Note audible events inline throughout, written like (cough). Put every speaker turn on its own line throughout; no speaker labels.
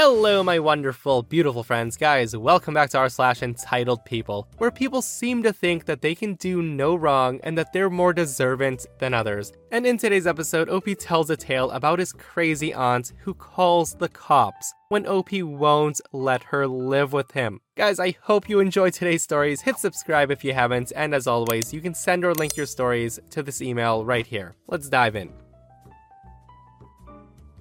Hello, my wonderful, beautiful friends. Guys, welcome back to our slash entitled people, where people seem to think that they can do no wrong and that they're more deserving than others. And in today's episode, OP tells a tale about his crazy aunt who calls the cops when OP won't let her live with him. Guys, I hope you enjoyed today's stories. Hit subscribe if you haven't, and as always, you can send or link your stories to this email right here. Let's dive in.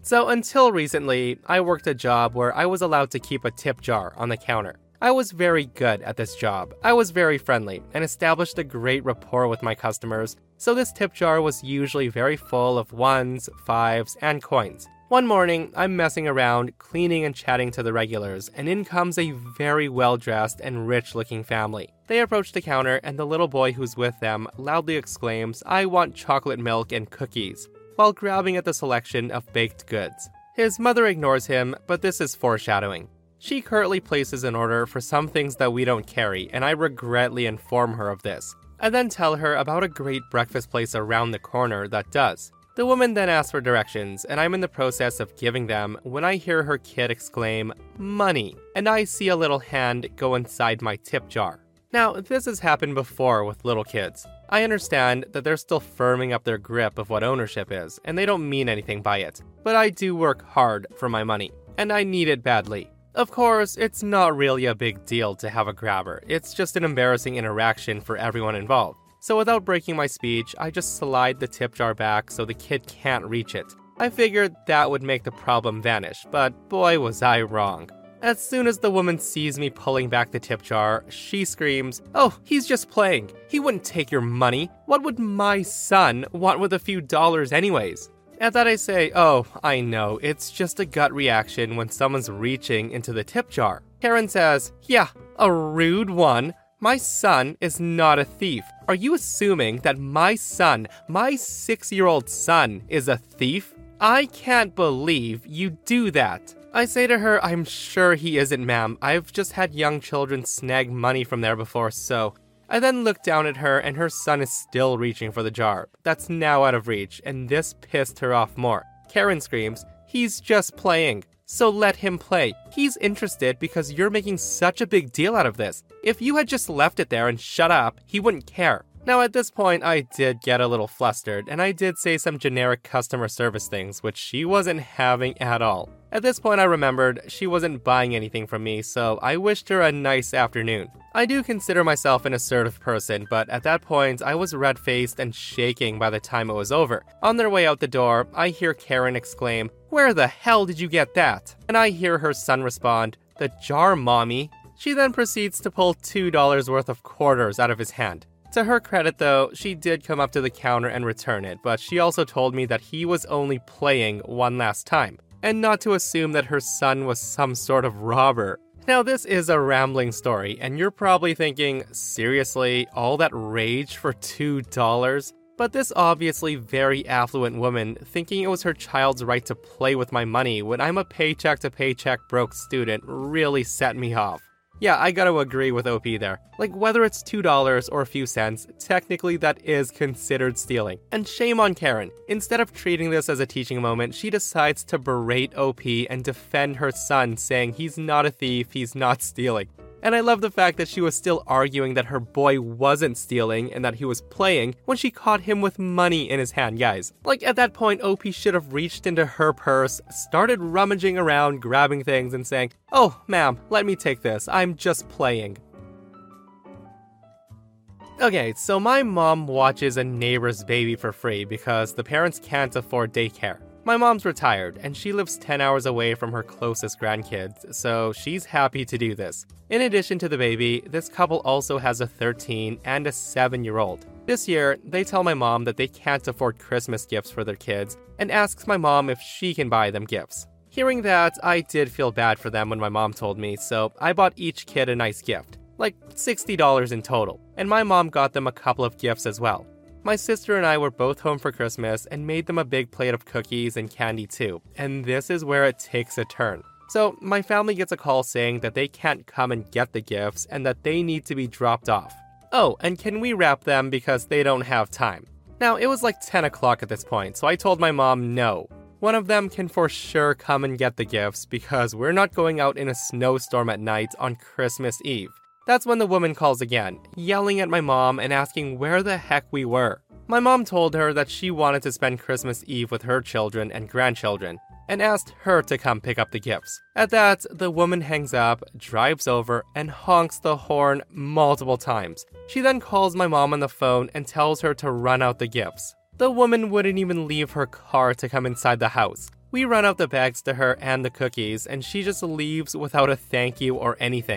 So, until recently, I worked a job where I was allowed to keep a tip jar on the counter. I was very good at this job. I was very friendly and established a great rapport with my customers, so this tip jar was usually very full of ones, fives, and coins. One morning, I'm messing around, cleaning and chatting to the regulars, and in comes a very well dressed and rich looking family. They approach the counter, and the little boy who's with them loudly exclaims, I want chocolate milk and cookies while grabbing at the selection of baked goods. His mother ignores him, but this is foreshadowing. She currently places an order for some things that we don't carry, and I regretfully inform her of this. I then tell her about a great breakfast place around the corner that does. The woman then asks for directions, and I'm in the process of giving them when I hear her kid exclaim, Money! And I see a little hand go inside my tip jar. Now, this has happened before with little kids. I understand that they're still firming up their grip of what ownership is, and they don't mean anything by it. But I do work hard for my money, and I need it badly. Of course, it's not really a big deal to have a grabber, it's just an embarrassing interaction for everyone involved. So without breaking my speech, I just slide the tip jar back so the kid can't reach it. I figured that would make the problem vanish, but boy was I wrong. As soon as the woman sees me pulling back the tip jar, she screams, Oh, he's just playing. He wouldn't take your money. What would my son want with a few dollars, anyways? At that, I say, Oh, I know, it's just a gut reaction when someone's reaching into the tip jar. Karen says, Yeah, a rude one. My son is not a thief. Are you assuming that my son, my six year old son, is a thief? I can't believe you do that. I say to her, I'm sure he isn't, ma'am. I've just had young children snag money from there before, so. I then look down at her, and her son is still reaching for the jar. That's now out of reach, and this pissed her off more. Karen screams, He's just playing. So let him play. He's interested because you're making such a big deal out of this. If you had just left it there and shut up, he wouldn't care. Now, at this point, I did get a little flustered, and I did say some generic customer service things, which she wasn't having at all. At this point, I remembered she wasn't buying anything from me, so I wished her a nice afternoon. I do consider myself an assertive person, but at that point, I was red faced and shaking by the time it was over. On their way out the door, I hear Karen exclaim, Where the hell did you get that? And I hear her son respond, The jar, mommy. She then proceeds to pull $2 worth of quarters out of his hand. To her credit, though, she did come up to the counter and return it, but she also told me that he was only playing one last time, and not to assume that her son was some sort of robber. Now, this is a rambling story, and you're probably thinking, seriously, all that rage for $2? But this obviously very affluent woman thinking it was her child's right to play with my money when I'm a paycheck to paycheck broke student really set me off. Yeah, I gotta agree with OP there. Like, whether it's $2 or a few cents, technically that is considered stealing. And shame on Karen. Instead of treating this as a teaching moment, she decides to berate OP and defend her son, saying he's not a thief, he's not stealing. And I love the fact that she was still arguing that her boy wasn't stealing and that he was playing when she caught him with money in his hand, guys. Like at that point, OP should have reached into her purse, started rummaging around, grabbing things, and saying, Oh, ma'am, let me take this. I'm just playing. Okay, so my mom watches a neighbor's baby for free because the parents can't afford daycare. My mom's retired, and she lives 10 hours away from her closest grandkids, so she's happy to do this. In addition to the baby, this couple also has a 13 and a 7 year old. This year, they tell my mom that they can't afford Christmas gifts for their kids and asks my mom if she can buy them gifts. Hearing that, I did feel bad for them when my mom told me, so I bought each kid a nice gift, like $60 in total, and my mom got them a couple of gifts as well. My sister and I were both home for Christmas and made them a big plate of cookies and candy too, and this is where it takes a turn. So, my family gets a call saying that they can't come and get the gifts and that they need to be dropped off. Oh, and can we wrap them because they don't have time? Now, it was like 10 o'clock at this point, so I told my mom no. One of them can for sure come and get the gifts because we're not going out in a snowstorm at night on Christmas Eve. That's when the woman calls again, yelling at my mom and asking where the heck we were. My mom told her that she wanted to spend Christmas Eve with her children and grandchildren, and asked her to come pick up the gifts. At that, the woman hangs up, drives over, and honks the horn multiple times. She then calls my mom on the phone and tells her to run out the gifts. The woman wouldn't even leave her car to come inside the house. We run out the bags to her and the cookies, and she just leaves without a thank you or anything.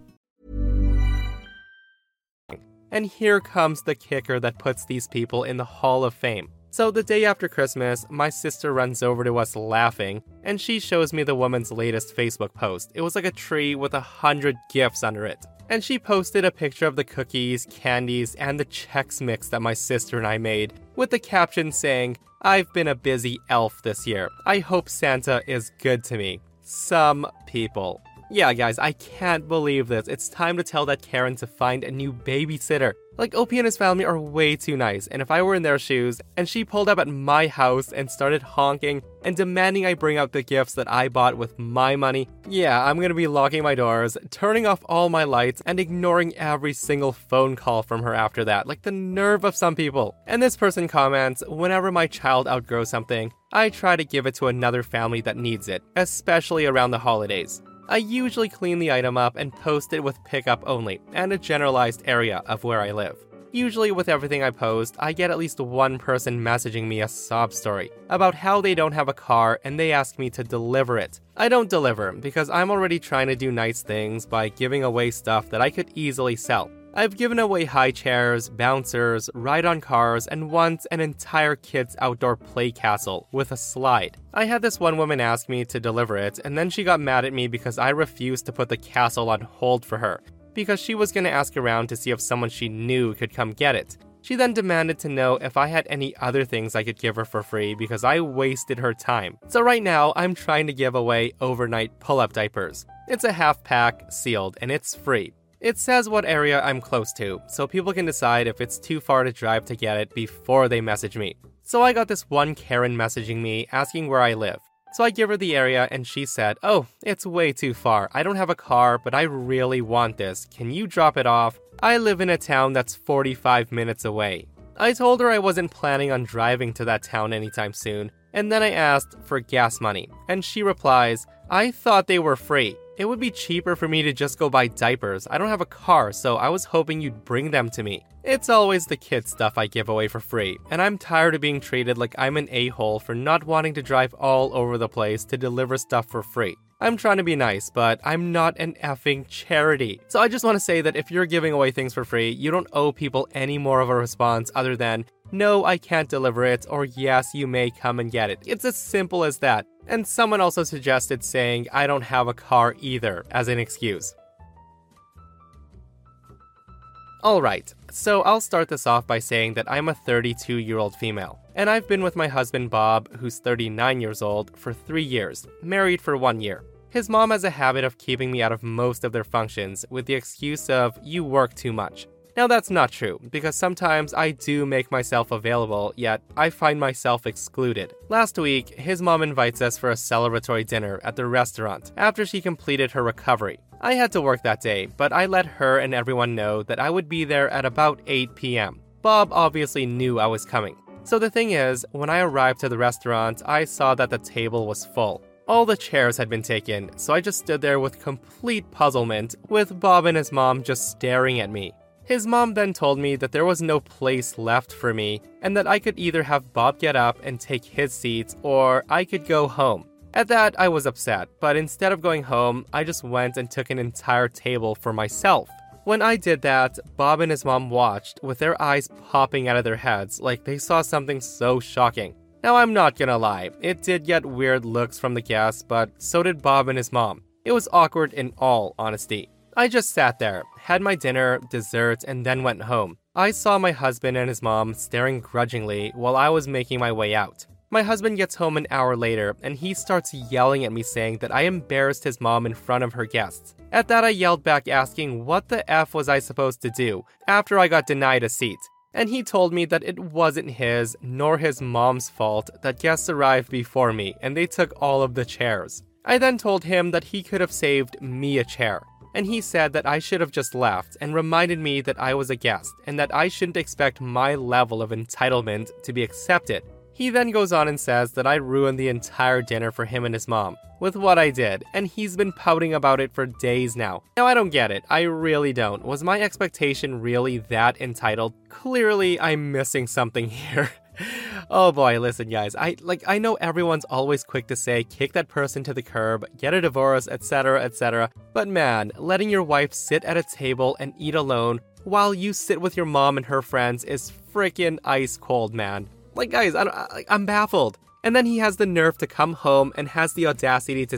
And here comes the kicker that puts these people in the Hall of Fame. So, the day after Christmas, my sister runs over to us laughing, and she shows me the woman's latest Facebook post. It was like a tree with a hundred gifts under it. And she posted a picture of the cookies, candies, and the Chex Mix that my sister and I made, with the caption saying, I've been a busy elf this year. I hope Santa is good to me. Some people. Yeah, guys, I can't believe this. It's time to tell that Karen to find a new babysitter. Like, OP and his family are way too nice, and if I were in their shoes and she pulled up at my house and started honking and demanding I bring out the gifts that I bought with my money, yeah, I'm gonna be locking my doors, turning off all my lights, and ignoring every single phone call from her after that. Like the nerve of some people. And this person comments Whenever my child outgrows something, I try to give it to another family that needs it, especially around the holidays. I usually clean the item up and post it with pickup only and a generalized area of where I live. Usually, with everything I post, I get at least one person messaging me a sob story about how they don't have a car and they ask me to deliver it. I don't deliver because I'm already trying to do nice things by giving away stuff that I could easily sell. I've given away high chairs, bouncers, ride on cars, and once an entire kid's outdoor play castle with a slide. I had this one woman ask me to deliver it, and then she got mad at me because I refused to put the castle on hold for her, because she was going to ask around to see if someone she knew could come get it. She then demanded to know if I had any other things I could give her for free because I wasted her time. So, right now, I'm trying to give away overnight pull up diapers. It's a half pack, sealed, and it's free. It says what area I'm close to, so people can decide if it's too far to drive to get it before they message me. So I got this one Karen messaging me asking where I live. So I give her the area and she said, Oh, it's way too far. I don't have a car, but I really want this. Can you drop it off? I live in a town that's 45 minutes away. I told her I wasn't planning on driving to that town anytime soon, and then I asked for gas money, and she replies, I thought they were free. It would be cheaper for me to just go buy diapers. I don't have a car, so I was hoping you'd bring them to me. It's always the kid stuff I give away for free, and I'm tired of being treated like I'm an a hole for not wanting to drive all over the place to deliver stuff for free. I'm trying to be nice, but I'm not an effing charity. So I just want to say that if you're giving away things for free, you don't owe people any more of a response other than, no, I can't deliver it, or yes, you may come and get it. It's as simple as that. And someone also suggested saying, I don't have a car either, as an excuse. Alright, so I'll start this off by saying that I'm a 32 year old female, and I've been with my husband Bob, who's 39 years old, for three years, married for one year. His mom has a habit of keeping me out of most of their functions with the excuse of, you work too much. Now, that's not true, because sometimes I do make myself available, yet I find myself excluded. Last week, his mom invites us for a celebratory dinner at the restaurant after she completed her recovery. I had to work that day, but I let her and everyone know that I would be there at about 8 p.m. Bob obviously knew I was coming. So the thing is, when I arrived to the restaurant, I saw that the table was full. All the chairs had been taken, so I just stood there with complete puzzlement, with Bob and his mom just staring at me. His mom then told me that there was no place left for me, and that I could either have Bob get up and take his seat, or I could go home. At that, I was upset, but instead of going home, I just went and took an entire table for myself. When I did that, Bob and his mom watched, with their eyes popping out of their heads like they saw something so shocking. Now, I'm not gonna lie, it did get weird looks from the guests, but so did Bob and his mom. It was awkward in all honesty. I just sat there, had my dinner, dessert, and then went home. I saw my husband and his mom staring grudgingly while I was making my way out. My husband gets home an hour later and he starts yelling at me saying that I embarrassed his mom in front of her guests. At that, I yelled back asking what the F was I supposed to do after I got denied a seat. And he told me that it wasn't his nor his mom's fault that guests arrived before me and they took all of the chairs. I then told him that he could have saved me a chair. And he said that I should have just left and reminded me that I was a guest and that I shouldn't expect my level of entitlement to be accepted he then goes on and says that I ruined the entire dinner for him and his mom with what I did, and he's been pouting about it for days now. Now, I don't get it. I really don't. Was my expectation really that entitled? Clearly, I'm missing something (laughs) here. Oh boy, listen guys. I like I know everyone's always quick to say kick that person to the curb, get a divorce, etc., etc. But man, letting your wife sit at a table and eat alone while you sit with your mom and her friends is freaking ice cold, man. Like, guys, I I, I'm baffled. And then he has the nerve to come home and has the audacity to.